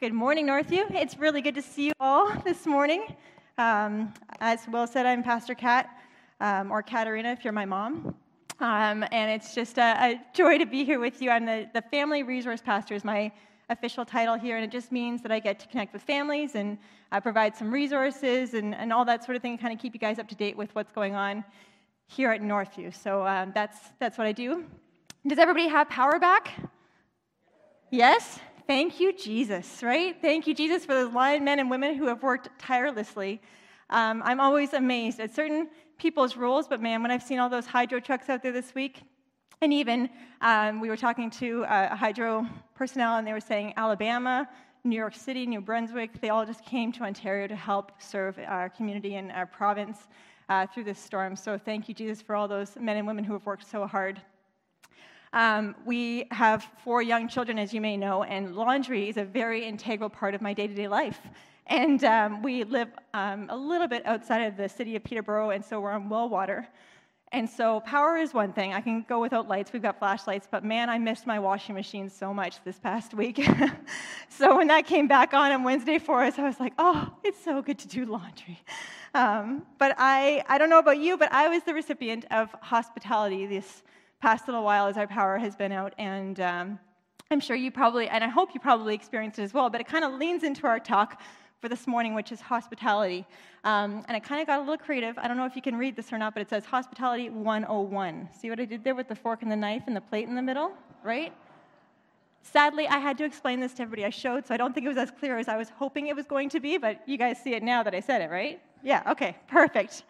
Good morning, Northview. It's really good to see you all this morning. Um, as Will said, I'm Pastor Kat, um, or Katarina if you're my mom. Um, and it's just a, a, joy to be here with you. I'm the, the Family Resource Pastor, is my official title here, and it just means that I get to connect with families and uh, provide some resources and, and all that sort of thing, kind of keep you guys up to date with what's going on here at Northview. So um, that's, that's what I do. Does everybody have power back? Yes? Thank you, Jesus, right? Thank you, Jesus, for those linemen and women who have worked tirelessly. Um, I'm always amazed at certain people's roles, but man, when I've seen all those hydro trucks out there this week, and even um, we were talking to a hydro personnel, and they were saying Alabama, New York City, New Brunswick, they all just came to Ontario to help serve our community and our province uh, through this storm. So thank you, Jesus, for all those men and women who have worked so hard. Um, we have four young children, as you may know, and laundry is a very integral part of my day to day life. And um, we live um, a little bit outside of the city of Peterborough, and so we're on well water. And so power is one thing. I can go without lights. We've got flashlights, but man, I missed my washing machine so much this past week. so when that came back on on Wednesday for us, I was like, oh, it's so good to do laundry. Um, but I, I don't know about you, but I was the recipient of hospitality this past little while as our power has been out. And um, I'm sure you probably, and I hope you probably experienced it as well, but it kind of leans into our talk for this morning, which is hospitality. Um, and I kind of got a little creative. I don't know if you can read this or not, but it says Hospitality 101. See what I did there with the fork and the knife and the plate in the middle, right? Sadly, I had to explain this to everybody I showed, so I don't think it was as clear as I was hoping it was going to be, but you guys see it now that I said it, right? Yeah, okay, perfect.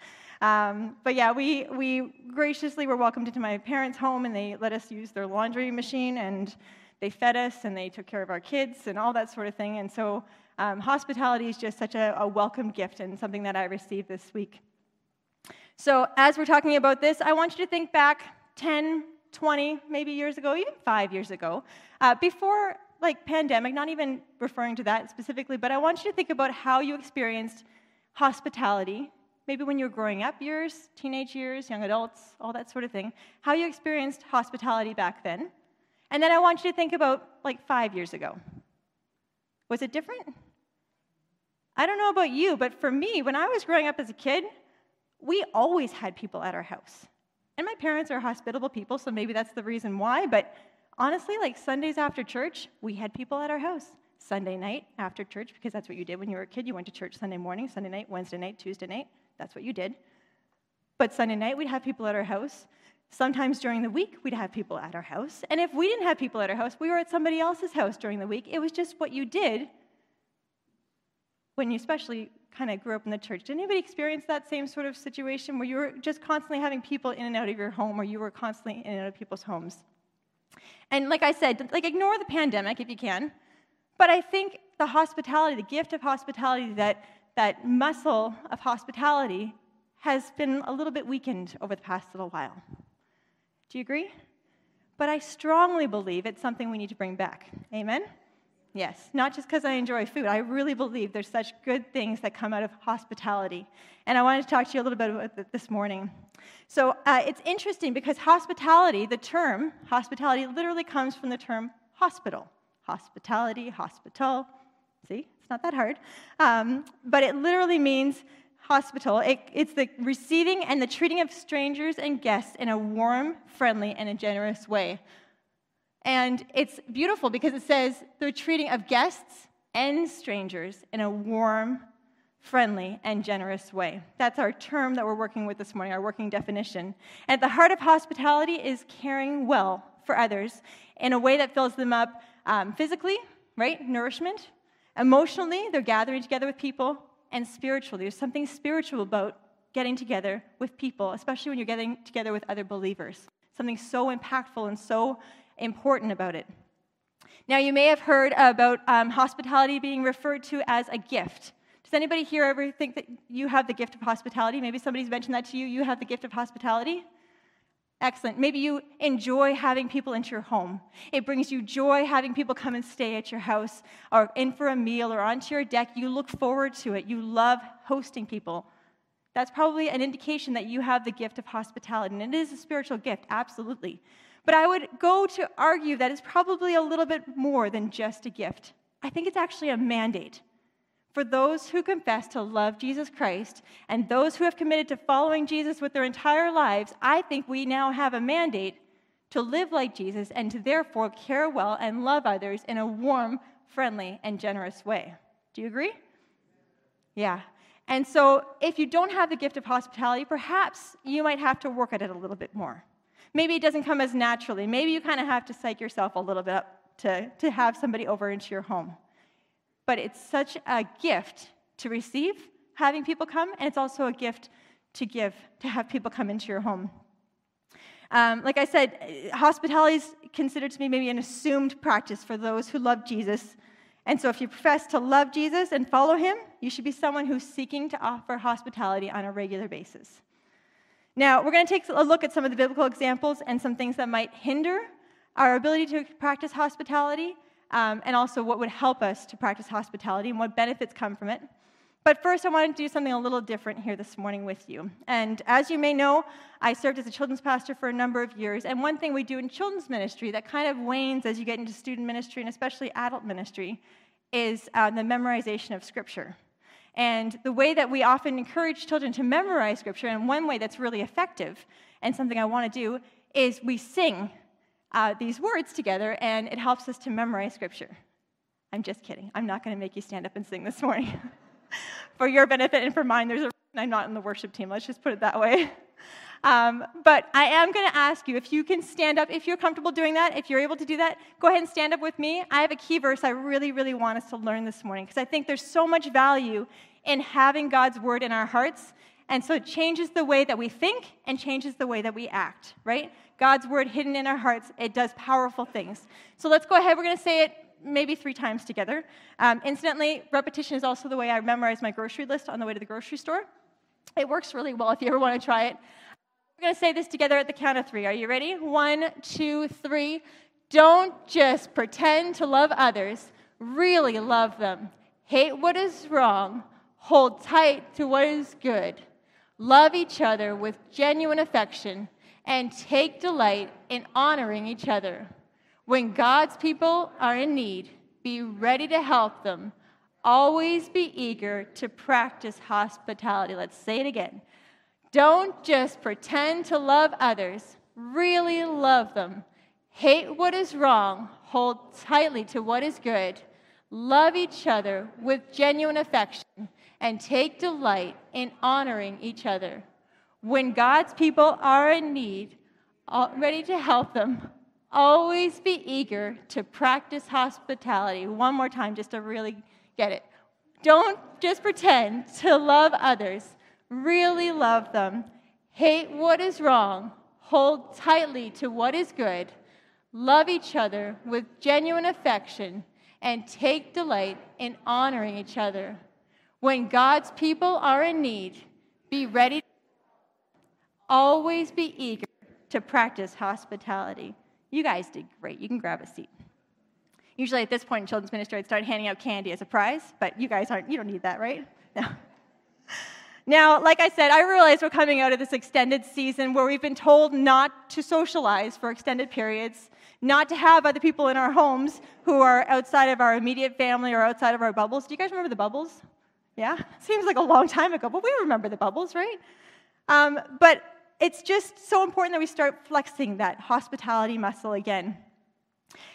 Um, but yeah, we, we graciously were welcomed into my parents' home and they let us use their laundry machine and they fed us and they took care of our kids and all that sort of thing. And so um, hospitality is just such a, a welcome gift and something that I received this week. So as we're talking about this, I want you to think back 10, 20, maybe years ago, even five years ago, uh, before like pandemic, not even referring to that specifically, but I want you to think about how you experienced hospitality maybe when you were growing up years, teenage years, young adults, all that sort of thing, how you experienced hospitality back then. And then I want you to think about like five years ago. Was it different? I don't know about you, but for me, when I was growing up as a kid, we always had people at our house. And my parents are hospitable people, so maybe that's the reason why. But honestly, like Sundays after church, we had people at our house. Sunday night after church, because that's what you did when you were a kid. You went to church Sunday morning, Sunday night, Wednesday night, Tuesday night. That's what you did. But Sunday night, we'd have people at our house. Sometimes during the week, we'd have people at our house. And if we didn't have people at our house, we were at somebody else's house during the week. It was just what you did when you especially kind of grew up in the church. Did anybody experience that same sort of situation where you were just constantly having people in and out of your home or you were constantly in and out of people's homes? And like I said, like ignore the pandemic if you can. But I think the hospitality, the gift of hospitality that that muscle of hospitality has been a little bit weakened over the past little while. Do you agree? But I strongly believe it's something we need to bring back. Amen? Yes, not just because I enjoy food. I really believe there's such good things that come out of hospitality. And I wanted to talk to you a little bit about it this morning. So uh, it's interesting because hospitality, the term hospitality, literally comes from the term hospital. Hospitality, hospital. See, it's not that hard. Um, but it literally means hospital. It, it's the receiving and the treating of strangers and guests in a warm, friendly, and a generous way. And it's beautiful because it says the treating of guests and strangers in a warm, friendly, and generous way. That's our term that we're working with this morning, our working definition. And at the heart of hospitality is caring well for others in a way that fills them up um, physically, right? Nourishment, Emotionally, they're gathering together with people, and spiritually, there's something spiritual about getting together with people, especially when you're getting together with other believers. Something so impactful and so important about it. Now, you may have heard about um, hospitality being referred to as a gift. Does anybody here ever think that you have the gift of hospitality? Maybe somebody's mentioned that to you. You have the gift of hospitality? Excellent. Maybe you enjoy having people into your home. It brings you joy having people come and stay at your house or in for a meal or onto your deck. You look forward to it. You love hosting people. That's probably an indication that you have the gift of hospitality. And it is a spiritual gift, absolutely. But I would go to argue that it's probably a little bit more than just a gift. I think it's actually a mandate. For those who confess to love Jesus Christ and those who have committed to following Jesus with their entire lives, I think we now have a mandate to live like Jesus and to therefore care well and love others in a warm, friendly, and generous way. Do you agree? Yeah. And so, if you don't have the gift of hospitality, perhaps you might have to work at it a little bit more. Maybe it doesn't come as naturally. Maybe you kind of have to psych yourself a little bit up to, to have somebody over into your home. But it's such a gift to receive having people come, and it's also a gift to give, to have people come into your home. Um, like I said, hospitality is considered to be maybe an assumed practice for those who love Jesus. And so, if you profess to love Jesus and follow him, you should be someone who's seeking to offer hospitality on a regular basis. Now, we're going to take a look at some of the biblical examples and some things that might hinder our ability to practice hospitality, um, and also what would help us to practice hospitality and what benefits come from it. But first, I want to do something a little different here this morning with you. And as you may know, I served as a children's pastor for a number of years. And one thing we do in children's ministry that kind of wanes as you get into student ministry and especially adult ministry is uh, the memorization of Scripture. And the way that we often encourage children to memorize Scripture, and one way that's really effective and something I want to do, is we sing uh, these words together, and it helps us to memorize Scripture. I'm just kidding. I'm not going to make you stand up and sing this morning. for your benefit and for mine, there's a reason I'm not in the worship team. Let's just put it that way. Um, but I am going to ask you if you can stand up, if you're comfortable doing that, if you're able to do that, go ahead and stand up with me. I have a key verse I really, really want us to learn this morning because I think there's so much value in having God's word in our hearts. And so it changes the way that we think and changes the way that we act, right? God's word hidden in our hearts, it does powerful things. So let's go ahead. We're going to say it maybe three times together. Um, incidentally, repetition is also the way I memorize my grocery list on the way to the grocery store. It works really well if you ever want to try it. We're going to say this together at the count of three. Are you ready? One, two, three. Don't just pretend to love others, really love them. Hate what is wrong, hold tight to what is good. Love each other with genuine affection and take delight in honoring each other. When God's people are in need, be ready to help them. Always be eager to practice hospitality. Let's say it again. Don't just pretend to love others, really love them. Hate what is wrong, hold tightly to what is good. Love each other with genuine affection, and take delight in honoring each other. When God's people are in need, ready to help them, Always be eager to practice hospitality. One more time, just to really get it. Don't just pretend to love others, really love them. Hate what is wrong, hold tightly to what is good, love each other with genuine affection, and take delight in honoring each other. When God's people are in need, be ready. Always be eager to practice hospitality. You guys did great. You can grab a seat. Usually at this point in children's ministry, I'd start handing out candy as a prize, but you guys aren't, you don't need that, right? No. Now, like I said, I realize we're coming out of this extended season where we've been told not to socialize for extended periods, not to have other people in our homes who are outside of our immediate family or outside of our bubbles. Do you guys remember the bubbles? Yeah? Seems like a long time ago, but we remember the bubbles, right? Um, but it's just so important that we start flexing that hospitality muscle again.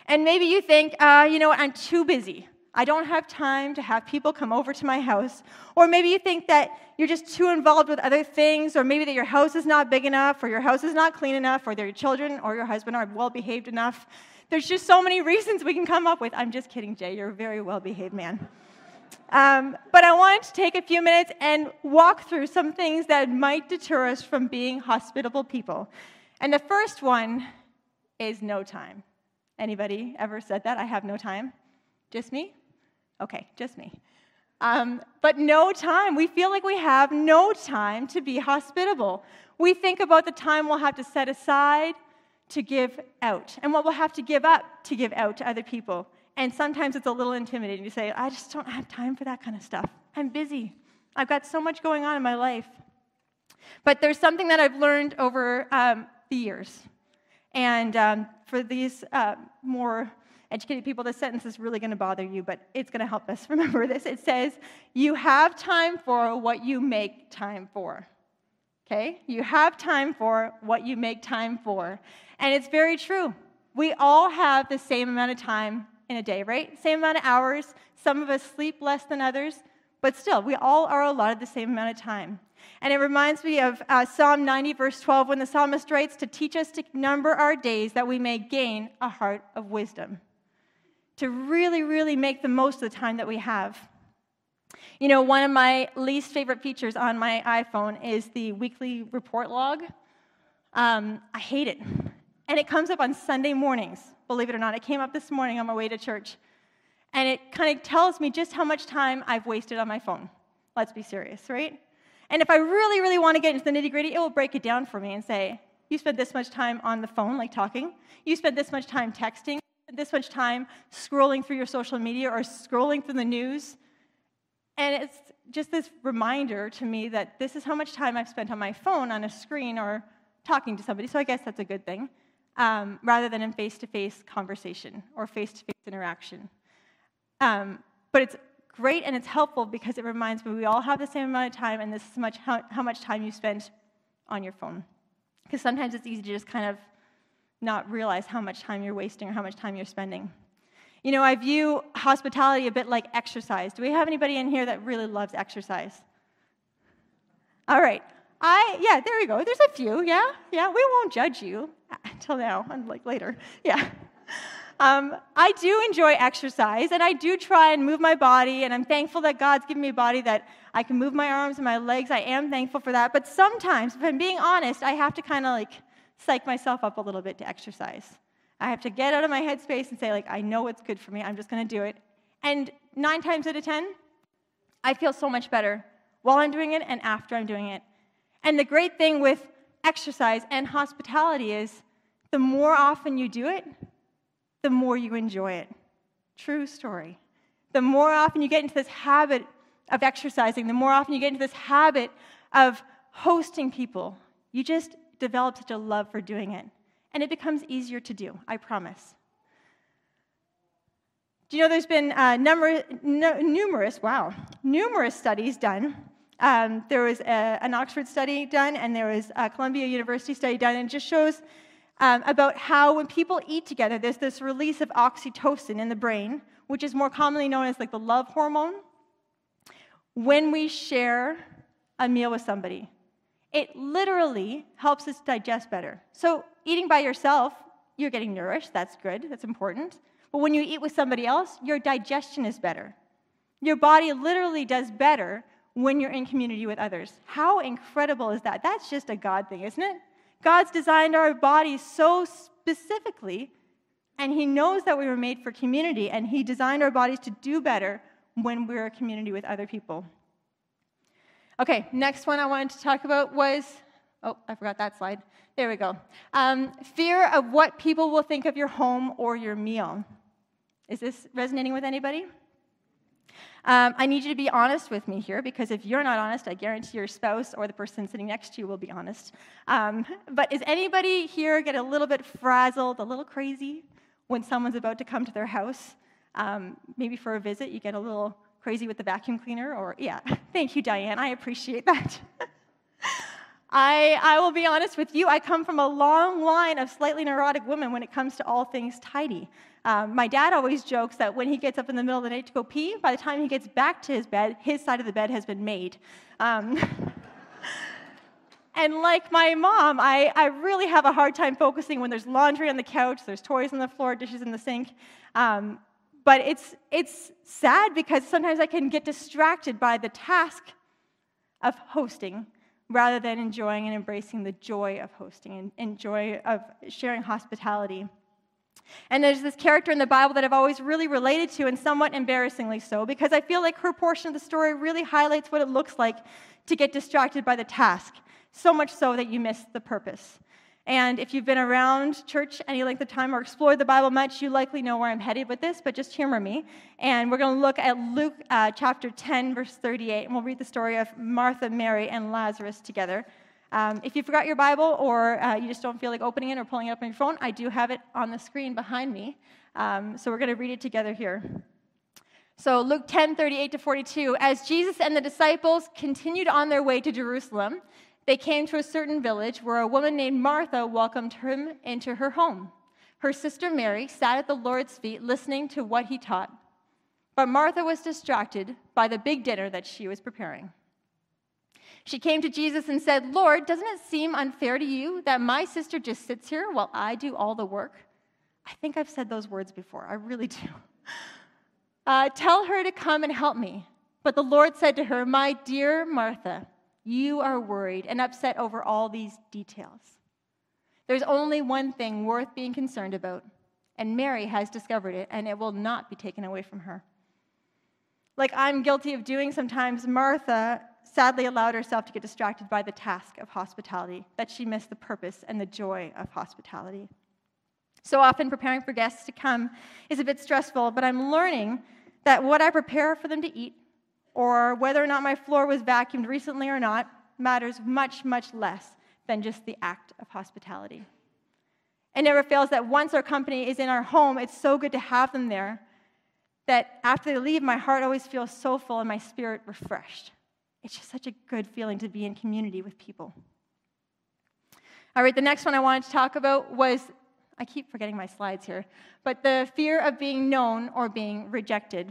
And maybe you think, uh, you know I'm too busy. I don't have time to have people come over to my house. Or maybe you think that you're just too involved with other things, or maybe that your house is not big enough, or your house is not clean enough, or that your children or your husband aren't well behaved enough. There's just so many reasons we can come up with. I'm just kidding, Jay. You're a very well behaved man. Um, but I wanted to take a few minutes and walk through some things that might deter us from being hospitable people. And the first one is no time. Anybody ever said that? I have no time? Just me? Okay, just me. Um, but no time. We feel like we have no time to be hospitable. We think about the time we'll have to set aside to give out and what we'll have to give up to give out to other people. And sometimes it's a little intimidating to say, I just don't have time for that kind of stuff. I'm busy. I've got so much going on in my life. But there's something that I've learned over um, the years. And um, for these uh, more educated people, this sentence is really going to bother you, but it's going to help us remember this. It says, You have time for what you make time for. Okay? You have time for what you make time for. And it's very true. We all have the same amount of time in a day, right? Same amount of hours. Some of us sleep less than others, but still, we all are allotted the same amount of time. And it reminds me of uh, Psalm 90, verse 12, when the psalmist writes, To teach us to number our days that we may gain a heart of wisdom. To really, really make the most of the time that we have. You know, one of my least favorite features on my iPhone is the weekly report log. Um, I hate it. And it comes up on Sunday mornings, believe it or not. It came up this morning on my way to church. And it kind of tells me just how much time I've wasted on my phone. Let's be serious, right? And if I really, really want to get into the nitty gritty, it will break it down for me and say, you spent this much time on the phone, like talking. You spent this much time texting, this much time scrolling through your social media or scrolling through the news. And it's just this reminder to me that this is how much time I've spent on my phone, on a screen, or talking to somebody. So I guess that's a good thing, um, rather than in face to face conversation or face to face interaction. Um, but it's great and it's helpful because it reminds me we all have the same amount of time, and this is much how, how much time you spend on your phone. Because sometimes it's easy to just kind of not realize how much time you're wasting or how much time you're spending. You know, I view hospitality a bit like exercise. Do we have anybody in here that really loves exercise? All right. I, yeah, there you go. There's a few, yeah? Yeah, we won't judge you until now, and like later. Yeah. Um, I do enjoy exercise, and I do try and move my body, and I'm thankful that God's given me a body that I can move my arms and my legs. I am thankful for that. But sometimes, if I'm being honest, I have to kind of like psych myself up a little bit to exercise. I have to get out of my headspace and say, like, I know what's good for me. I'm just going to do it. And nine times out of ten, I feel so much better while I'm doing it and after I'm doing it. And the great thing with exercise and hospitality is the more often you do it, the more you enjoy it. True story. The more often you get into this habit of exercising, the more often you get into this habit of hosting people, you just develop such a love for doing it. And it becomes easier to do, I promise. Do you know there's been uh, number, no, numerous, wow, numerous studies done. Um, there was a, an Oxford study done, and there was a Columbia University study done, and it just shows um, about how when people eat together, there's this release of oxytocin in the brain, which is more commonly known as like the love hormone. When we share a meal with somebody, it literally helps us digest better. So, eating by yourself, you're getting nourished, that's good, that's important. But when you eat with somebody else, your digestion is better. Your body literally does better when you're in community with others. How incredible is that? That's just a God thing, isn't it? God's designed our bodies so specifically, and He knows that we were made for community, and He designed our bodies to do better when we're a community with other people. Okay, next one I wanted to talk about was oh, I forgot that slide. There we go. Um, fear of what people will think of your home or your meal. Is this resonating with anybody? Um, I need you to be honest with me here because if you're not honest, I guarantee your spouse or the person sitting next to you will be honest. Um, but is anybody here get a little bit frazzled, a little crazy when someone's about to come to their house? Um, maybe for a visit, you get a little crazy with the vacuum cleaner, or yeah, thank you, Diane. I appreciate that. I, I will be honest with you, I come from a long line of slightly neurotic women when it comes to all things tidy. Um, my dad always jokes that when he gets up in the middle of the night to go pee, by the time he gets back to his bed, his side of the bed has been made. Um, and like my mom, I, I really have a hard time focusing when there's laundry on the couch, there's toys on the floor, dishes in the sink. Um, but it's, it's sad because sometimes I can get distracted by the task of hosting rather than enjoying and embracing the joy of hosting and, and joy of sharing hospitality. And there's this character in the Bible that I've always really related to, and somewhat embarrassingly so, because I feel like her portion of the story really highlights what it looks like to get distracted by the task, so much so that you miss the purpose. And if you've been around church any length of time or explored the Bible much, you likely know where I'm headed with this, but just humor me. And we're going to look at Luke uh, chapter 10, verse 38, and we'll read the story of Martha, Mary, and Lazarus together. Um, if you forgot your Bible or uh, you just don't feel like opening it or pulling it up on your phone, I do have it on the screen behind me. Um, so we're going to read it together here. So Luke 10, 38 to 42. As Jesus and the disciples continued on their way to Jerusalem, they came to a certain village where a woman named Martha welcomed him into her home. Her sister Mary sat at the Lord's feet listening to what he taught. But Martha was distracted by the big dinner that she was preparing. She came to Jesus and said, Lord, doesn't it seem unfair to you that my sister just sits here while I do all the work? I think I've said those words before. I really do. Uh, tell her to come and help me. But the Lord said to her, My dear Martha, you are worried and upset over all these details. There's only one thing worth being concerned about, and Mary has discovered it, and it will not be taken away from her. Like I'm guilty of doing sometimes, Martha sadly allowed herself to get distracted by the task of hospitality, that she missed the purpose and the joy of hospitality. So often, preparing for guests to come is a bit stressful, but I'm learning that what I prepare for them to eat, or whether or not my floor was vacuumed recently or not, matters much, much less than just the act of hospitality. It never fails that once our company is in our home, it's so good to have them there that after they leave, my heart always feels so full and my spirit refreshed. It's just such a good feeling to be in community with people. All right, the next one I wanted to talk about was I keep forgetting my slides here, but the fear of being known or being rejected.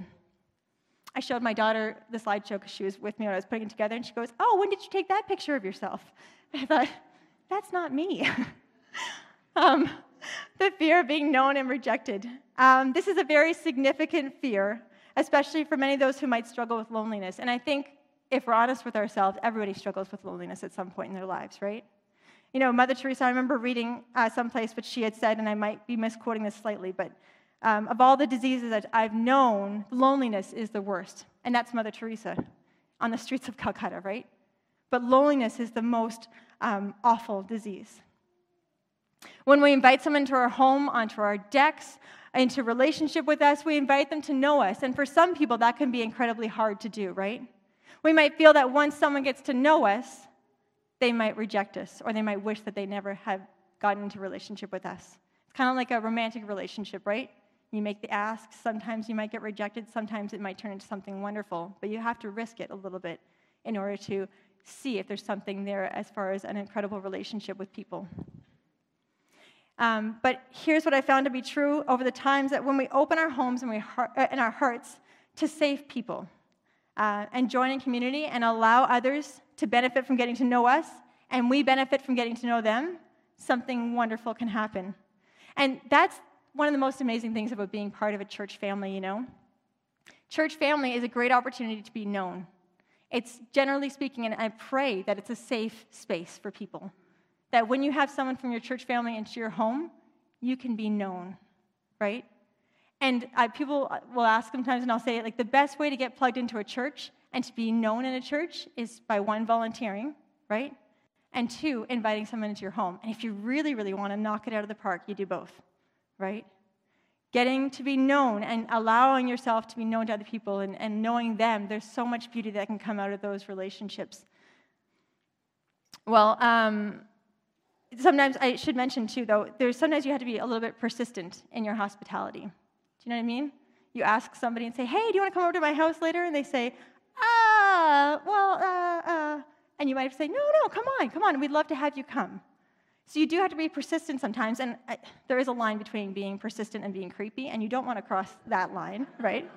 I showed my daughter the slideshow because she was with me when I was putting it together, and she goes, Oh, when did you take that picture of yourself? I thought, That's not me. um, the fear of being known and rejected. Um, this is a very significant fear, especially for many of those who might struggle with loneliness. And I think if we're honest with ourselves, everybody struggles with loneliness at some point in their lives, right? You know, Mother Teresa, I remember reading uh, someplace what she had said, and I might be misquoting this slightly, but um, of all the diseases that I've known, loneliness is the worst. And that's Mother Teresa on the streets of Calcutta, right? But loneliness is the most um, awful disease. When we invite someone to our home, onto our decks, into relationship with us, we invite them to know us. And for some people, that can be incredibly hard to do, right? We might feel that once someone gets to know us, they might reject us or they might wish that they never had gotten into relationship with us. It's kind of like a romantic relationship, right? You make the ask, sometimes you might get rejected, sometimes it might turn into something wonderful, but you have to risk it a little bit in order to see if there's something there as far as an incredible relationship with people. Um, but here's what I found to be true over the times that when we open our homes and, we heart, uh, and our hearts to save people uh, and join in community and allow others to benefit from getting to know us, and we benefit from getting to know them, something wonderful can happen. And that's one of the most amazing things about being part of a church family, you know? Church family is a great opportunity to be known. It's generally speaking, and I pray that it's a safe space for people. That when you have someone from your church family into your home, you can be known, right? And I, people will ask sometimes, and I'll say, like, the best way to get plugged into a church and to be known in a church is by one, volunteering, right? And two, inviting someone into your home. And if you really, really want to knock it out of the park, you do both, right? Getting to be known and allowing yourself to be known to other people and, and knowing them, there's so much beauty that can come out of those relationships. Well, um, sometimes I should mention too, though, there's sometimes you have to be a little bit persistent in your hospitality. Do you know what I mean? You ask somebody and say, hey, do you want to come over to my house later? And they say, ah, well, uh, uh. And you might say, no, no, come on, come on, we'd love to have you come. So you do have to be persistent sometimes, and I, there is a line between being persistent and being creepy, and you don't want to cross that line, right?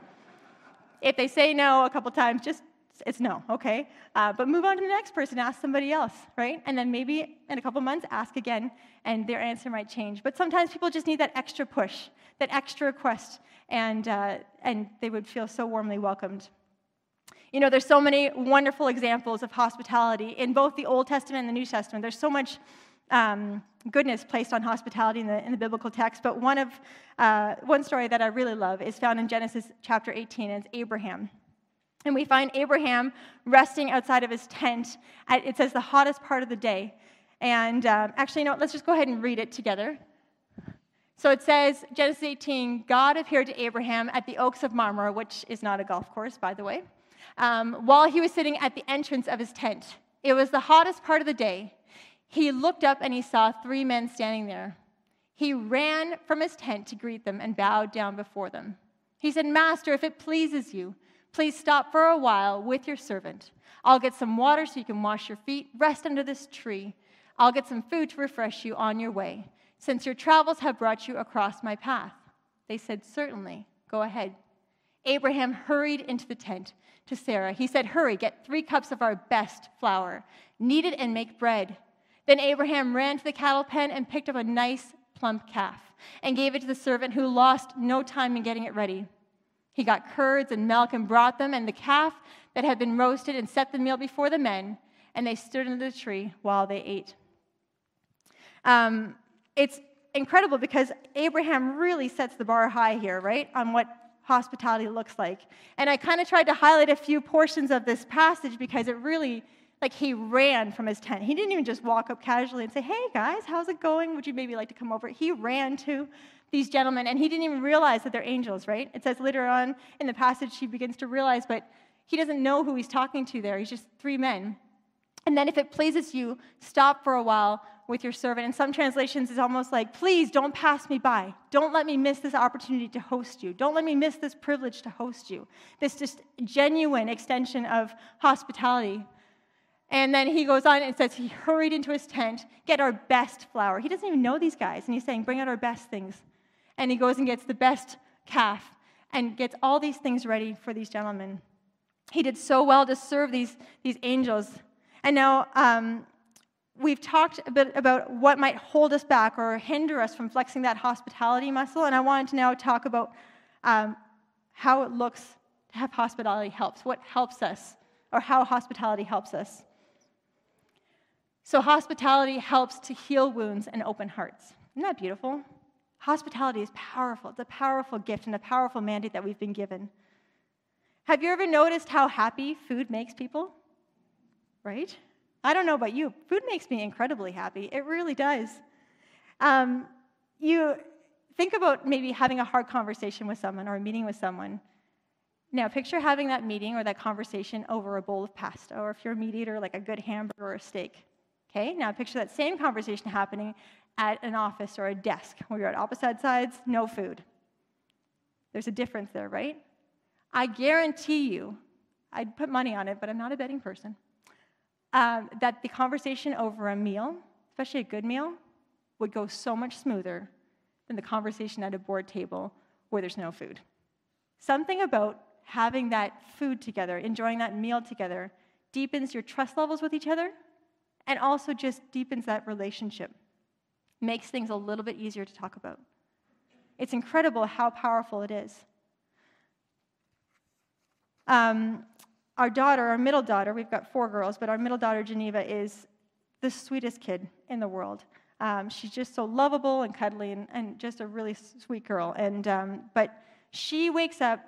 if they say no a couple times, just it's no, okay? Uh, but move on to the next person, ask somebody else, right? And then maybe in a couple months, ask again, and their answer might change. But sometimes people just need that extra push, that extra request, and, uh, and they would feel so warmly welcomed. You know, there's so many wonderful examples of hospitality in both the Old Testament and the New Testament. There's so much um, goodness placed on hospitality in the, in the biblical text. But one, of, uh, one story that I really love is found in Genesis chapter 18, and it's Abraham. And we find Abraham resting outside of his tent at, it says, the hottest part of the day. And um, actually, you know, let's just go ahead and read it together. So it says, Genesis 18, God appeared to Abraham at the Oaks of Mamre, which is not a golf course, by the way um, while he was sitting at the entrance of his tent. It was the hottest part of the day. He looked up and he saw three men standing there. He ran from his tent to greet them and bowed down before them. He said, Master, if it pleases you, please stop for a while with your servant. I'll get some water so you can wash your feet, rest under this tree. I'll get some food to refresh you on your way, since your travels have brought you across my path. They said, Certainly, go ahead. Abraham hurried into the tent to Sarah. He said, Hurry, get three cups of our best flour, knead it, and make bread. Then Abraham ran to the cattle pen and picked up a nice plump calf and gave it to the servant who lost no time in getting it ready. He got curds and milk and brought them, and the calf that had been roasted, and set the meal before the men, and they stood under the tree while they ate. Um, it's incredible because Abraham really sets the bar high here, right, on what hospitality looks like. And I kind of tried to highlight a few portions of this passage because it really, like, he ran from his tent. He didn't even just walk up casually and say, Hey, guys, how's it going? Would you maybe like to come over? He ran to these gentlemen, and he didn't even realize that they're angels, right? It says later on in the passage he begins to realize, but he doesn't know who he's talking to there. He's just three men. And then, if it pleases you, stop for a while with your servant. In some translations, it's almost like, please don't pass me by. Don't let me miss this opportunity to host you. Don't let me miss this privilege to host you. This just genuine extension of hospitality. And then he goes on and says he hurried into his tent, get our best flour. He doesn't even know these guys, and he's saying, bring out our best things. And he goes and gets the best calf and gets all these things ready for these gentlemen. He did so well to serve these, these angels. And now um, we've talked a bit about what might hold us back or hinder us from flexing that hospitality muscle, and I wanted to now talk about um, how it looks to have hospitality helps, what helps us, or how hospitality helps us. So, hospitality helps to heal wounds and open hearts. Isn't that beautiful? Hospitality is powerful. It's a powerful gift and a powerful mandate that we've been given. Have you ever noticed how happy food makes people? Right? I don't know about you, food makes me incredibly happy. It really does. Um, you think about maybe having a hard conversation with someone or a meeting with someone. Now, picture having that meeting or that conversation over a bowl of pasta, or if you're a meat eater, like a good hamburger or a steak. Okay, now picture that same conversation happening at an office or a desk where you're at opposite sides, no food. There's a difference there, right? I guarantee you, I'd put money on it, but I'm not a betting person um, that the conversation over a meal, especially a good meal, would go so much smoother than the conversation at a board table where there's no food. Something about having that food together, enjoying that meal together, deepens your trust levels with each other and also just deepens that relationship, makes things a little bit easier to talk about. It's incredible how powerful it is. Um, our daughter, our middle daughter, we've got four girls, but our middle daughter, Geneva, is the sweetest kid in the world. Um, she's just so lovable and cuddly and, and just a really sweet girl. And, um, but she wakes up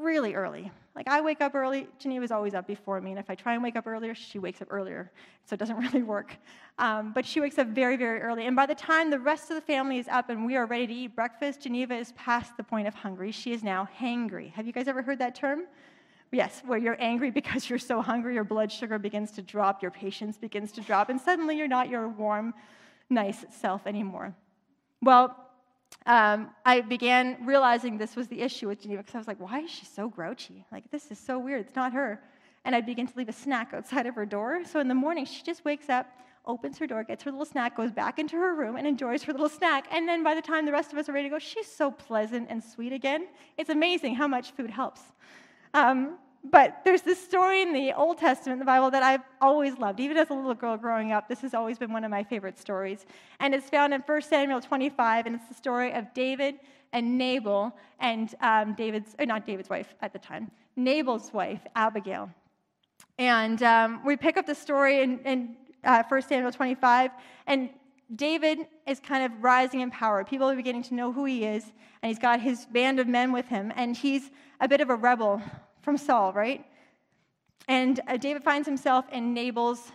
really early. Like I wake up early, Geneva's always up before me, and if I try and wake up earlier, she wakes up earlier. So it doesn't really work. Um, but she wakes up very, very early. And by the time the rest of the family is up and we are ready to eat breakfast, Geneva is past the point of hungry. She is now hangry. Have you guys ever heard that term? Yes, where you're angry because you're so hungry, your blood sugar begins to drop, your patience begins to drop, and suddenly you're not your warm, nice self anymore. Well, um, I began realizing this was the issue with Geneva because I was like, why is she so grouchy? Like, this is so weird. It's not her. And I begin to leave a snack outside of her door. So in the morning, she just wakes up, opens her door, gets her little snack, goes back into her room, and enjoys her little snack. And then by the time the rest of us are ready to go, she's so pleasant and sweet again. It's amazing how much food helps. Um, but there's this story in the Old Testament, the Bible, that I've always loved. Even as a little girl growing up, this has always been one of my favorite stories. And it's found in 1 Samuel 25, and it's the story of David and Nabal, and um, David's, or not David's wife at the time, Nabal's wife, Abigail. And um, we pick up the story in, in uh, 1 Samuel 25, and David is kind of rising in power. People are beginning to know who he is, and he's got his band of men with him, and he's a bit of a rebel from Saul, right? And uh, David finds himself in Nabal's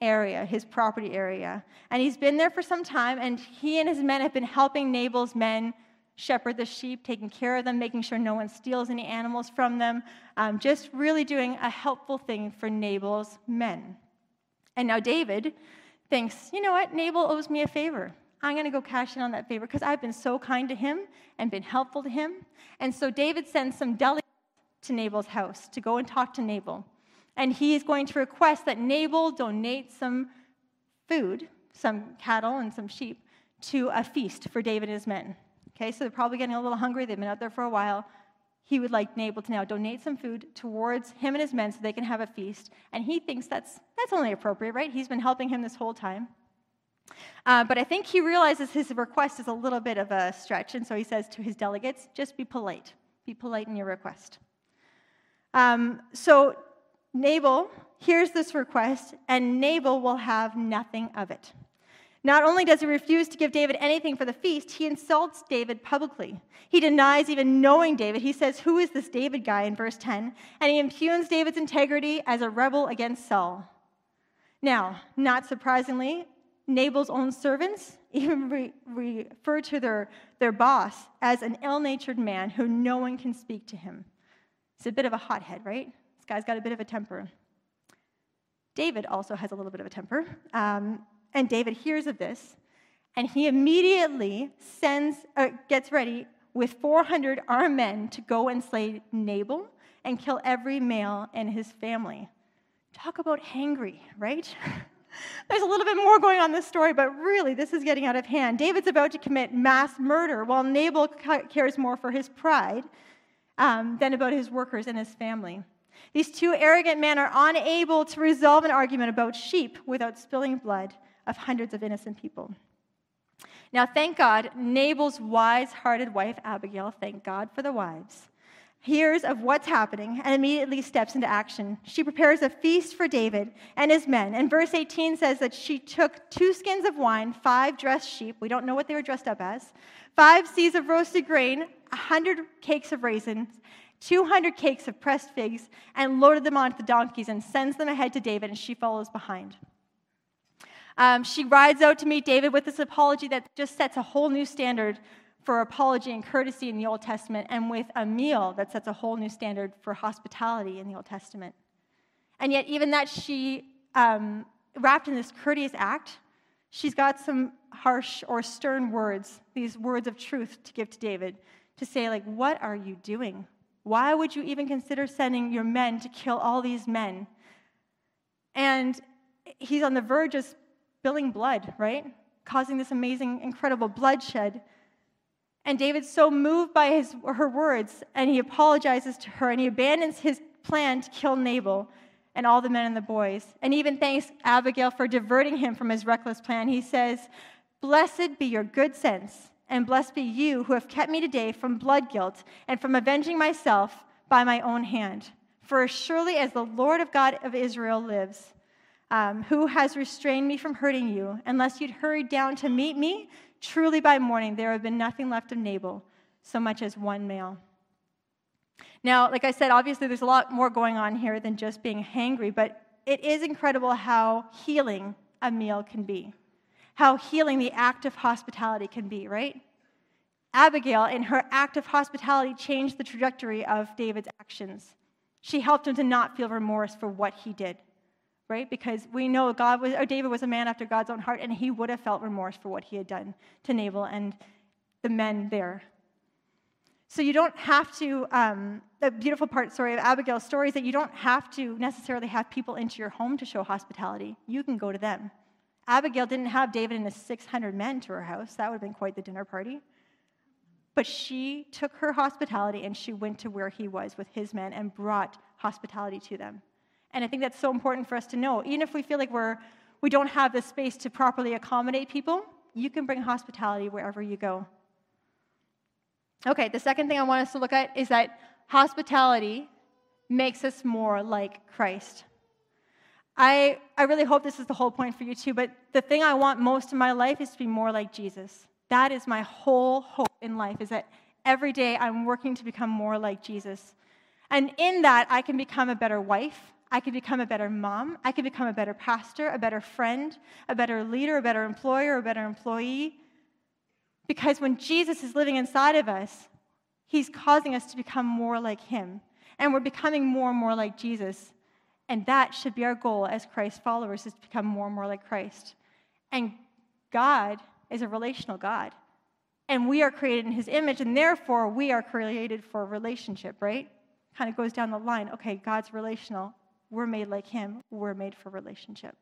area, his property area. And he's been there for some time, and he and his men have been helping Nabal's men shepherd the sheep, taking care of them, making sure no one steals any animals from them, um, just really doing a helpful thing for Nabal's men. And now David thinks, you know what? Nabal owes me a favor. I'm going to go cash in on that favor because I've been so kind to him and been helpful to him. And so David sends some delegates to Nabal's house to go and talk to Nabal. And he is going to request that Nabal donate some food, some cattle and some sheep, to a feast for David and his men. Okay, so they're probably getting a little hungry. They've been out there for a while. He would like Nabal to now donate some food towards him and his men so they can have a feast. And he thinks that's, that's only appropriate, right? He's been helping him this whole time. Uh, but I think he realizes his request is a little bit of a stretch, and so he says to his delegates, just be polite. Be polite in your request. Um, so Nabal hears this request, and Nabal will have nothing of it. Not only does he refuse to give David anything for the feast, he insults David publicly. He denies even knowing David. He says, Who is this David guy in verse 10? And he impugns David's integrity as a rebel against Saul. Now, not surprisingly, Nabal's own servants even re- refer to their, their boss as an ill natured man who no one can speak to him. He's a bit of a hothead, right? This guy's got a bit of a temper. David also has a little bit of a temper. Um, and David hears of this, and he immediately sends, uh, gets ready with 400 armed men to go and slay Nabal and kill every male in his family. Talk about hangry, right? There's a little bit more going on in this story, but really, this is getting out of hand. David's about to commit mass murder while Nabal cares more for his pride um, than about his workers and his family. These two arrogant men are unable to resolve an argument about sheep without spilling blood of hundreds of innocent people. Now, thank God, Nabal's wise hearted wife, Abigail, thank God for the wives, hears of what's happening and immediately steps into action. She prepares a feast for David and his men. And verse 18 says that she took two skins of wine, five dressed sheep, we don't know what they were dressed up as, five seahs of roasted grain, 100 cakes of raisins, 200 cakes of pressed figs, and loaded them onto the donkeys and sends them ahead to David, and she follows behind. Um, she rides out to meet David with this apology that just sets a whole new standard for apology and courtesy in the Old Testament, and with a meal that sets a whole new standard for hospitality in the Old Testament. And yet, even that she, um, wrapped in this courteous act, she's got some harsh or stern words, these words of truth to give to David, to say, like, what are you doing? Why would you even consider sending your men to kill all these men? And he's on the verge of spilling blood, right? Causing this amazing, incredible bloodshed. And David's so moved by his, her words, and he apologizes to her, and he abandons his plan to kill Nabal and all the men and the boys, and even thanks Abigail for diverting him from his reckless plan. He says, Blessed be your good sense, and blessed be you who have kept me today from blood guilt and from avenging myself by my own hand. For as surely as the Lord of God of Israel lives, um, who has restrained me from hurting you, unless you'd hurried down to meet me, Truly by morning there have been nothing left of Nabal, so much as one male. Now, like I said, obviously there's a lot more going on here than just being hangry, but it is incredible how healing a meal can be, how healing the act of hospitality can be, right? Abigail, in her act of hospitality, changed the trajectory of David's actions. She helped him to not feel remorse for what he did right? Because we know God was, or David was a man after God's own heart, and he would have felt remorse for what he had done to Nabal and the men there. So you don't have to, um, the beautiful part, sorry, of Abigail's story is that you don't have to necessarily have people into your home to show hospitality. You can go to them. Abigail didn't have David and his 600 men to her house. That would have been quite the dinner party. But she took her hospitality and she went to where he was with his men and brought hospitality to them. And I think that's so important for us to know. Even if we feel like we're, we don't have the space to properly accommodate people, you can bring hospitality wherever you go. Okay, the second thing I want us to look at is that hospitality makes us more like Christ. I, I really hope this is the whole point for you too, but the thing I want most in my life is to be more like Jesus. That is my whole hope in life, is that every day I'm working to become more like Jesus. And in that, I can become a better wife, I could become a better mom. I could become a better pastor, a better friend, a better leader, a better employer, a better employee. Because when Jesus is living inside of us, he's causing us to become more like him. And we're becoming more and more like Jesus. And that should be our goal as Christ followers is to become more and more like Christ. And God is a relational God. And we are created in his image, and therefore we are created for a relationship, right? Kind of goes down the line. Okay, God's relational. We're made like him. We're made for relationship.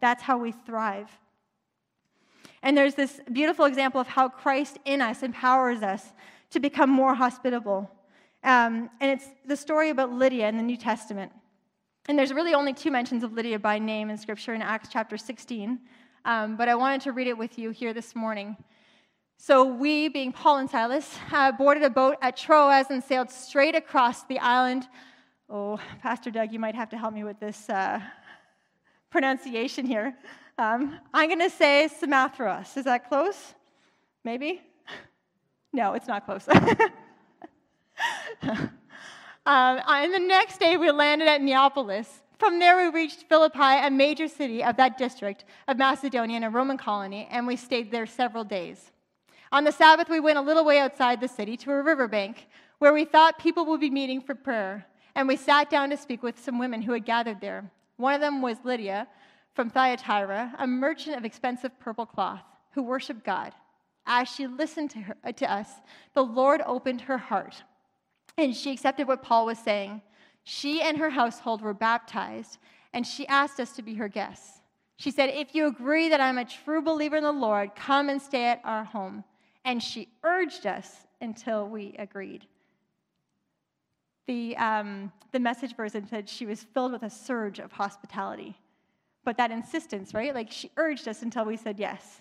That's how we thrive. And there's this beautiful example of how Christ in us empowers us to become more hospitable. Um, and it's the story about Lydia in the New Testament. And there's really only two mentions of Lydia by name in Scripture in Acts chapter 16. Um, but I wanted to read it with you here this morning. So, we, being Paul and Silas, uh, boarded a boat at Troas and sailed straight across the island. Oh, Pastor Doug, you might have to help me with this uh, pronunciation here. Um, I'm going to say Samothrace. Is that close? Maybe? No, it's not close. um, and the next day, we landed at Neapolis. From there, we reached Philippi, a major city of that district of Macedonia and a Roman colony, and we stayed there several days. On the Sabbath, we went a little way outside the city to a riverbank where we thought people would be meeting for prayer, and we sat down to speak with some women who had gathered there. One of them was Lydia from Thyatira, a merchant of expensive purple cloth who worshiped God. As she listened to, her, to us, the Lord opened her heart, and she accepted what Paul was saying. She and her household were baptized, and she asked us to be her guests. She said, If you agree that I'm a true believer in the Lord, come and stay at our home. And she urged us until we agreed. The, um, the message version said she was filled with a surge of hospitality. But that insistence, right? Like she urged us until we said yes.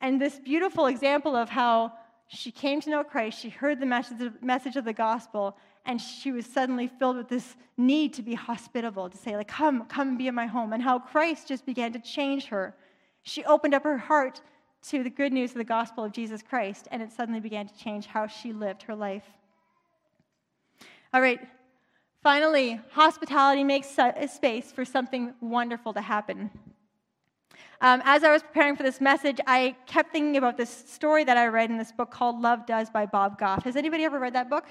And this beautiful example of how she came to know Christ, she heard the message of the gospel, and she was suddenly filled with this need to be hospitable, to say, like, come, come and be in my home, and how Christ just began to change her. She opened up her heart to the good news of the gospel of Jesus Christ, and it suddenly began to change how she lived her life. All right, finally, hospitality makes a space for something wonderful to happen. Um, as I was preparing for this message, I kept thinking about this story that I read in this book called Love Does by Bob Goff. Has anybody ever read that book?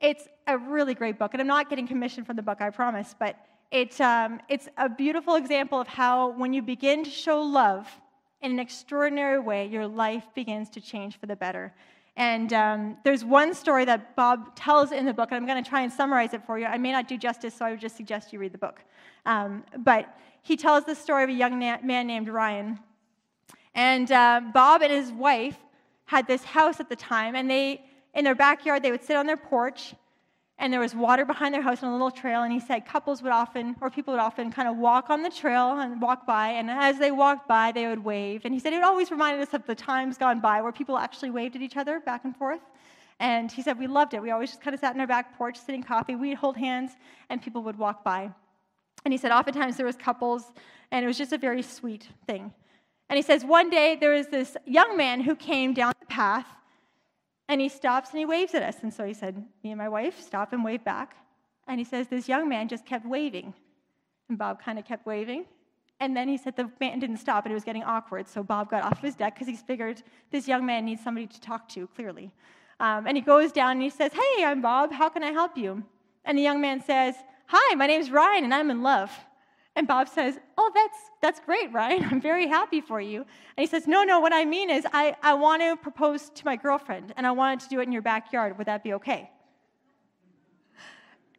It's a really great book, and I'm not getting commission from the book, I promise, but it, um, it's a beautiful example of how when you begin to show love in an extraordinary way, your life begins to change for the better. And um, there's one story that Bob tells in the book, and I'm going to try and summarize it for you. I may not do justice, so I would just suggest you read the book. Um, but he tells the story of a young man named Ryan. And uh, Bob and his wife had this house at the time, and they, in their backyard, they would sit on their porch, and there was water behind their house on a little trail. And he said couples would often, or people would often, kind of walk on the trail and walk by. And as they walked by, they would wave. And he said it always reminded us of the times gone by where people actually waved at each other back and forth. And he said we loved it. We always just kind of sat in our back porch, sitting coffee. We'd hold hands, and people would walk by. And he said oftentimes there was couples, and it was just a very sweet thing. And he says one day there was this young man who came down the path and he stops and he waves at us. And so he said, Me and my wife stop and wave back. And he says, This young man just kept waving. And Bob kind of kept waving. And then he said the man didn't stop and it was getting awkward. So Bob got off his deck because he figured this young man needs somebody to talk to, clearly. Um, and he goes down and he says, Hey, I'm Bob. How can I help you? And the young man says, Hi, my name's Ryan and I'm in love. And Bob says, Oh, that's, that's great, Ryan. I'm very happy for you. And he says, No, no, what I mean is I, I want to propose to my girlfriend, and I wanted to do it in your backyard. Would that be okay?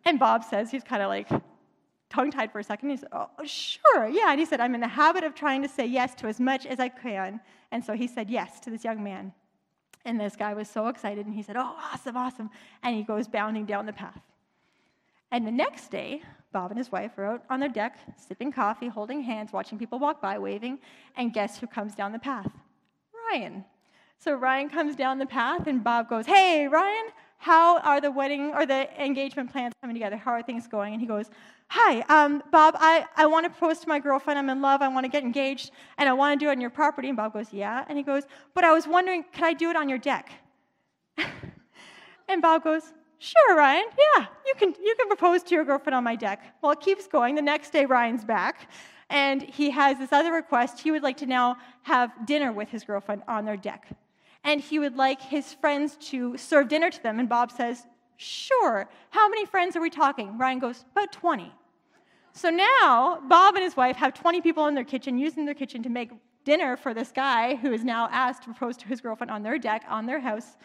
And Bob says, he's kind of like tongue tied for a second. He said, Oh, sure, yeah. And he said, I'm in the habit of trying to say yes to as much as I can. And so he said yes to this young man. And this guy was so excited, and he said, Oh, awesome, awesome. And he goes bounding down the path. And the next day, Bob and his wife are out on their deck, sipping coffee, holding hands, watching people walk by, waving, and guess who comes down the path? Ryan. So Ryan comes down the path, and Bob goes, Hey, Ryan, how are the wedding or the engagement plans coming together? How are things going? And he goes, Hi, um, Bob, I, I want to propose to my girlfriend. I'm in love. I want to get engaged, and I want to do it on your property. And Bob goes, Yeah. And he goes, But I was wondering, could I do it on your deck? and Bob goes, Sure, Ryan. Yeah, you can, you can propose to your girlfriend on my deck. Well, it keeps going. The next day, Ryan's back, and he has this other request. He would like to now have dinner with his girlfriend on their deck. And he would like his friends to serve dinner to them. And Bob says, Sure. How many friends are we talking? Ryan goes, About 20. So now Bob and his wife have 20 people in their kitchen using their kitchen to make dinner for this guy who is now asked to propose to his girlfriend on their deck, on their house.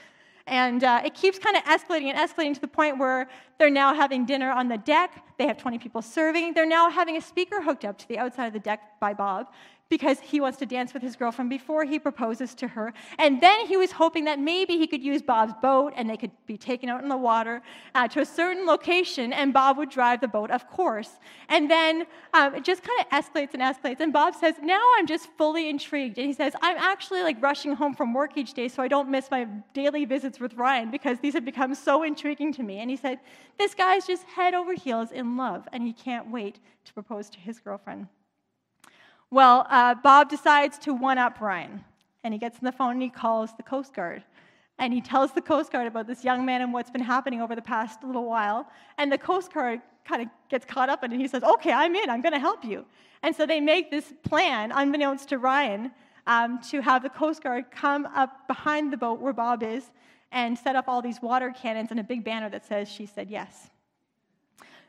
And uh, it keeps kind of escalating and escalating to the point where they're now having dinner on the deck. They have 20 people serving. They're now having a speaker hooked up to the outside of the deck by Bob because he wants to dance with his girlfriend before he proposes to her. And then he was hoping that maybe he could use Bob's boat and they could be taken out in the water uh, to a certain location and Bob would drive the boat, of course. And then um, it just kind of escalates and escalates. And Bob says, Now I'm just fully intrigued. And he says, I'm actually like rushing home from work each day so I don't miss my daily visits with Ryan because these have become so intriguing to me. And he said, This guy's just head over heels in love and he can't wait to propose to his girlfriend. Well, uh, Bob decides to one up Ryan. And he gets on the phone and he calls the Coast Guard. And he tells the Coast Guard about this young man and what's been happening over the past little while. And the Coast Guard kind of gets caught up in it. And he says, Okay, I'm in. I'm going to help you. And so they make this plan, unbeknownst to Ryan, um, to have the Coast Guard come up behind the boat where Bob is and set up all these water cannons and a big banner that says, She said yes.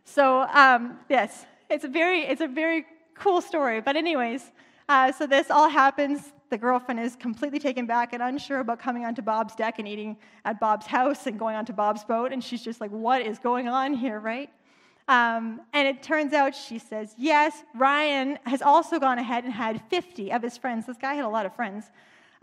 So, um, yes, it's a very, it's a very cool story. But, anyways, uh, so this all happens. The girlfriend is completely taken back and unsure about coming onto Bob's deck and eating at Bob's house and going onto Bob's boat. And she's just like, what is going on here, right? Um, and it turns out she says, yes, Ryan has also gone ahead and had 50 of his friends. This guy had a lot of friends.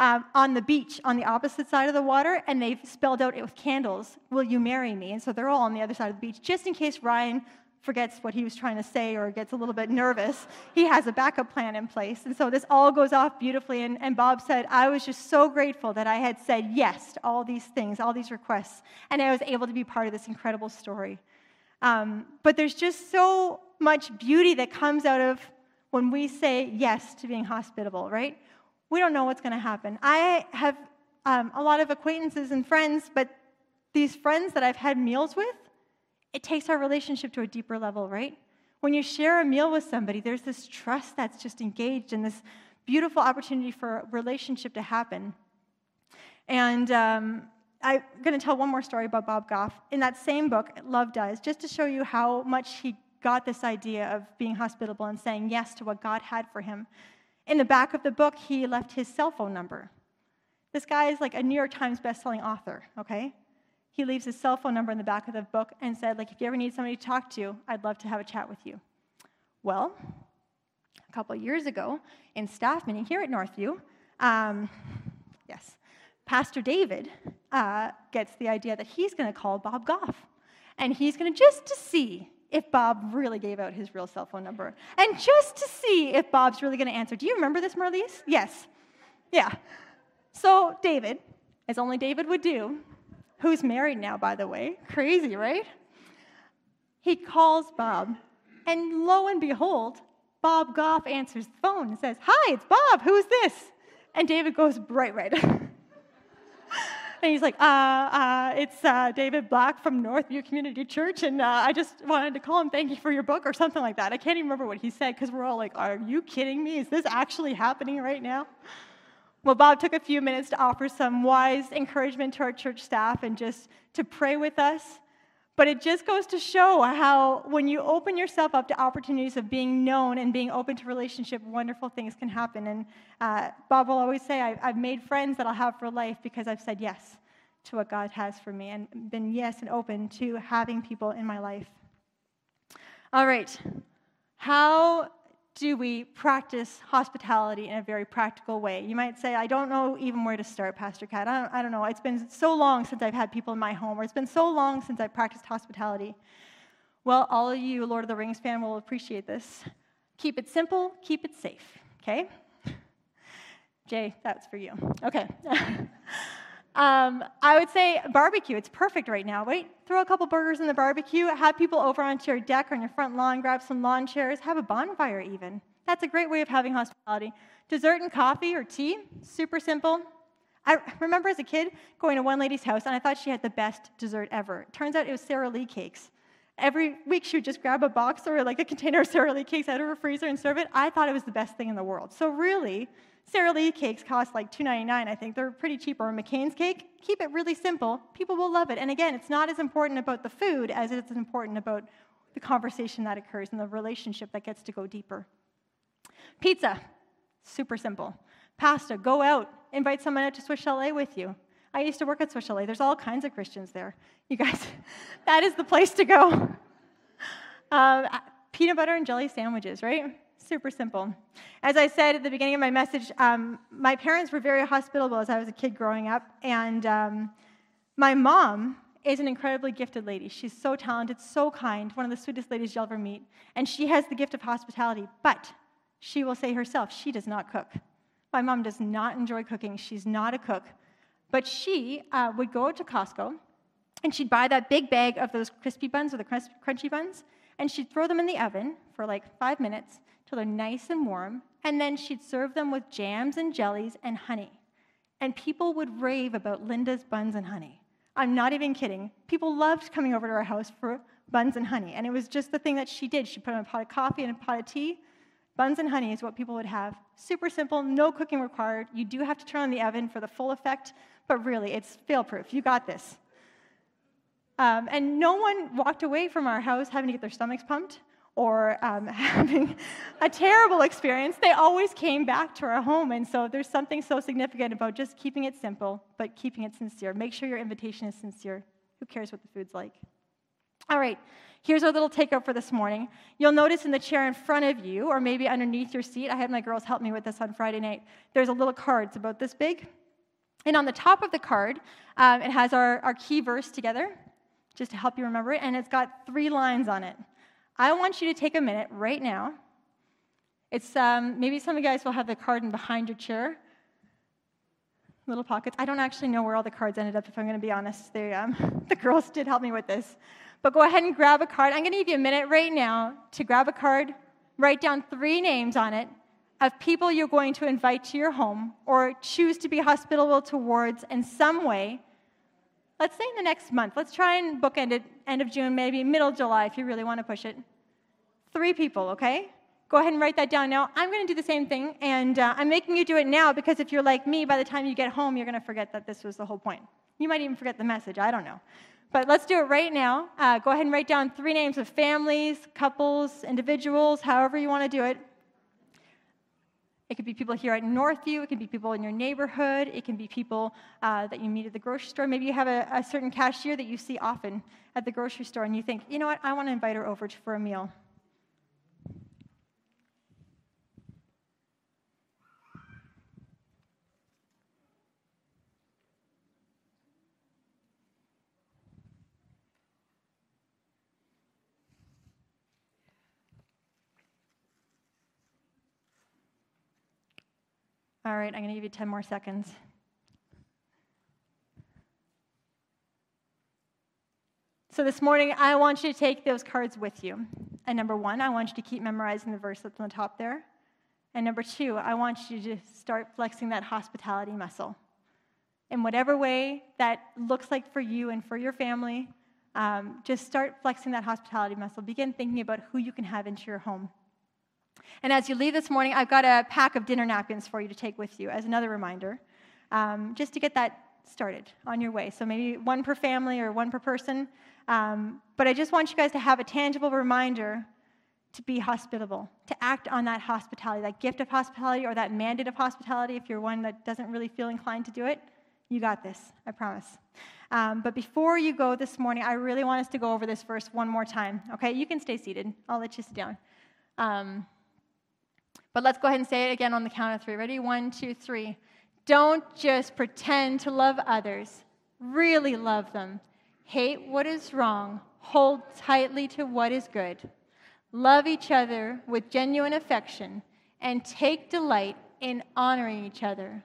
Um, on the beach on the opposite side of the water, and they've spelled out it with candles, Will you marry me? And so they're all on the other side of the beach, just in case Ryan forgets what he was trying to say or gets a little bit nervous, he has a backup plan in place. And so this all goes off beautifully. And, and Bob said, I was just so grateful that I had said yes to all these things, all these requests, and I was able to be part of this incredible story. Um, but there's just so much beauty that comes out of when we say yes to being hospitable, right? We don't know what's going to happen. I have um, a lot of acquaintances and friends, but these friends that I've had meals with, it takes our relationship to a deeper level, right? When you share a meal with somebody, there's this trust that's just engaged and this beautiful opportunity for a relationship to happen. And um, I'm going to tell one more story about Bob Goff. In that same book, Love Does, just to show you how much he got this idea of being hospitable and saying yes to what God had for him. In the back of the book, he left his cell phone number. This guy is like a New York Times bestselling author, okay? He leaves his cell phone number in the back of the book and said, like, if you ever need somebody to talk to, I'd love to have a chat with you. Well, a couple years ago, in staff meeting here at Northview, um, yes, Pastor David uh, gets the idea that he's going to call Bob Goff. And he's going to just to see if Bob really gave out his real cell phone number. And just to see if Bob's really going to answer. Do you remember this, Marlies? Yes. Yeah. So David, as only David would do, who's married now, by the way. Crazy, right? He calls Bob, and lo and behold, Bob Goff answers the phone and says, Hi, it's Bob. Who's this? And David goes bright red. and he's like, uh, uh, It's uh, David Black from Northview Community Church, and uh, I just wanted to call and thank you for your book, or something like that. I can't even remember what he said because we're all like, Are you kidding me? Is this actually happening right now? Well, Bob took a few minutes to offer some wise encouragement to our church staff and just to pray with us. But it just goes to show how, when you open yourself up to opportunities of being known and being open to relationship, wonderful things can happen. And uh, Bob will always say, I've made friends that I'll have for life because I've said yes to what God has for me and been yes and open to having people in my life. All right. How do we practice hospitality in a very practical way? You might say, I don't know even where to start, Pastor Kat. I don't, I don't know. It's been so long since I've had people in my home, or it's been so long since I've practiced hospitality. Well, all of you Lord of the Rings fan will appreciate this. Keep it simple, keep it safe, okay? Jay, that's for you. Okay. um, I would say barbecue. It's perfect right now. Wait, throw a couple burgers in the barbecue, have people over onto your deck or on your front lawn, grab some lawn chairs, have a bonfire even. That's a great way of having hospitality. Dessert and coffee or tea, super simple. I remember as a kid going to one lady's house and I thought she had the best dessert ever. Turns out it was Sara Lee cakes. Every week she would just grab a box or like a container of Sara Lee cakes out of her freezer and serve it. I thought it was the best thing in the world. So really, Sara Lee cakes cost like $2.99, I think. They're pretty cheap. Or McCain's cake, keep it really simple. People will love it. And again, it's not as important about the food as it is important about the conversation that occurs and the relationship that gets to go deeper. Pizza, super simple. Pasta, go out, invite someone out to Swiss Chalet with you. I used to work at Swiss Chalet. There's all kinds of Christians there. You guys, that is the place to go. Um, peanut butter and jelly sandwiches, right? Super simple. As I said at the beginning of my message, um, my parents were very hospitable as I was a kid growing up, and um, my mom is an incredibly gifted lady. She's so talented, so kind, one of the sweetest ladies you'll ever meet, and she has the gift of hospitality. But she will say herself, she does not cook. My mom does not enjoy cooking. She's not a cook. But she uh, would go to Costco and she'd buy that big bag of those crispy buns or the crunchy buns, and she'd throw them in the oven for like five minutes till they're nice and warm, and then she'd serve them with jams and jellies and honey. And people would rave about Linda's buns and honey. I'm not even kidding. People loved coming over to our house for buns and honey, and it was just the thing that she did. She put in a pot of coffee and a pot of tea. Buns and honey is what people would have. Super simple, no cooking required. You do have to turn on the oven for the full effect, but really, it's fail proof. You got this. Um, and no one walked away from our house having to get their stomachs pumped or um, having a terrible experience. They always came back to our home. And so there's something so significant about just keeping it simple, but keeping it sincere. Make sure your invitation is sincere. Who cares what the food's like? All right, here's our little takeout for this morning. You'll notice in the chair in front of you, or maybe underneath your seat, I had my girls help me with this on Friday night. There's a little card. It's about this big. And on the top of the card, um, it has our, our key verse together just to help you remember it, and it's got three lines on it. I want you to take a minute right now. It's um, maybe some of you guys will have the card in behind your chair. Little pockets. I don't actually know where all the cards ended up, if I'm going to be honest. Um, the girls did help me with this. But go ahead and grab a card. I'm going to give you a minute right now to grab a card, write down three names on it of people you're going to invite to your home or choose to be hospitable towards in some way let's say in the next month, let's try and bookend it end of June, maybe middle July if you really want to push it. Three people, okay? Go ahead and write that down now. I'm going to do the same thing, and uh, I'm making you do it now because if you're like me, by the time you get home, you're going to forget that this was the whole point. You might even forget the message, I don't know. But let's do it right now. Uh, go ahead and write down three names of families, couples, individuals, however you want to do it. It could be people here at Northview. It could be people in your neighborhood. It can be people uh, that you meet at the grocery store. Maybe you have a, a certain cashier that you see often at the grocery store, and you think, you know what, I want to invite her over for a meal. All right, I'm going to give you 10 more seconds. So this morning, I want you to take those cards with you. And number one, I want you to keep memorizing the verse that's on the top there. And number two, I want you to start flexing that hospitality muscle. In whatever way that looks like for you and for your family, um, just start flexing that hospitality muscle. Begin thinking about who you can have into your home. And as you leave this morning, I've got a pack of dinner napkins for you to take with you as another reminder, um, just to get that started on your way. So maybe one per family or one per person. Um, but I just want you guys to have a tangible reminder to be hospitable, to act on that hospitality, that gift of hospitality or that mandate of hospitality. If you're one that doesn't really feel inclined to do it, you got this, I promise. Um, but before you go this morning, I really want us to go over this verse one more time. Okay, you can stay seated. I'll let you sit down. Um, but let's go ahead and say it again on the count of three. Ready? One, two, three. Don't just pretend to love others, really love them. Hate what is wrong, hold tightly to what is good. Love each other with genuine affection, and take delight in honoring each other.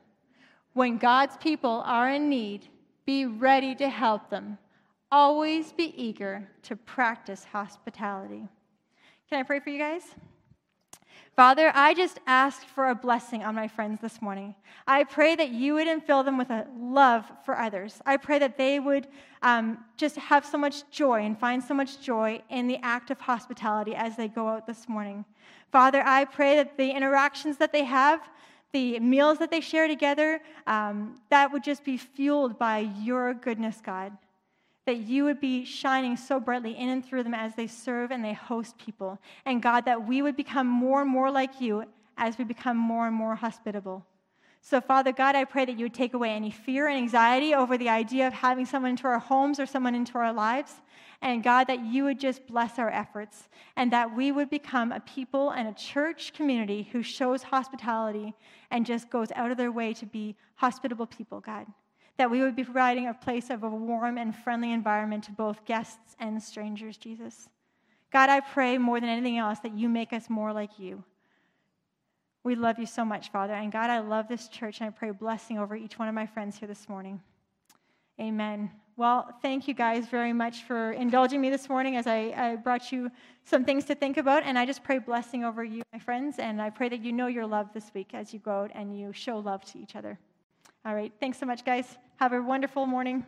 When God's people are in need, be ready to help them. Always be eager to practice hospitality. Can I pray for you guys? Father, I just ask for a blessing on my friends this morning. I pray that you would infill them with a love for others. I pray that they would um, just have so much joy and find so much joy in the act of hospitality as they go out this morning. Father, I pray that the interactions that they have, the meals that they share together, um, that would just be fueled by your goodness, God. That you would be shining so brightly in and through them as they serve and they host people. And God, that we would become more and more like you as we become more and more hospitable. So, Father God, I pray that you would take away any fear and anxiety over the idea of having someone into our homes or someone into our lives. And God, that you would just bless our efforts and that we would become a people and a church community who shows hospitality and just goes out of their way to be hospitable people, God that we would be providing a place of a warm and friendly environment to both guests and strangers, Jesus. God, I pray more than anything else that you make us more like you. We love you so much, Father. And God, I love this church, and I pray blessing over each one of my friends here this morning. Amen. Well, thank you guys very much for indulging me this morning as I, I, brought you some things to think about. And I just pray blessing over you, my friends. And I pray that you know your love this week as you go out and you show love to each other. All right. Thanks so much, guys. Have a wonderful morning.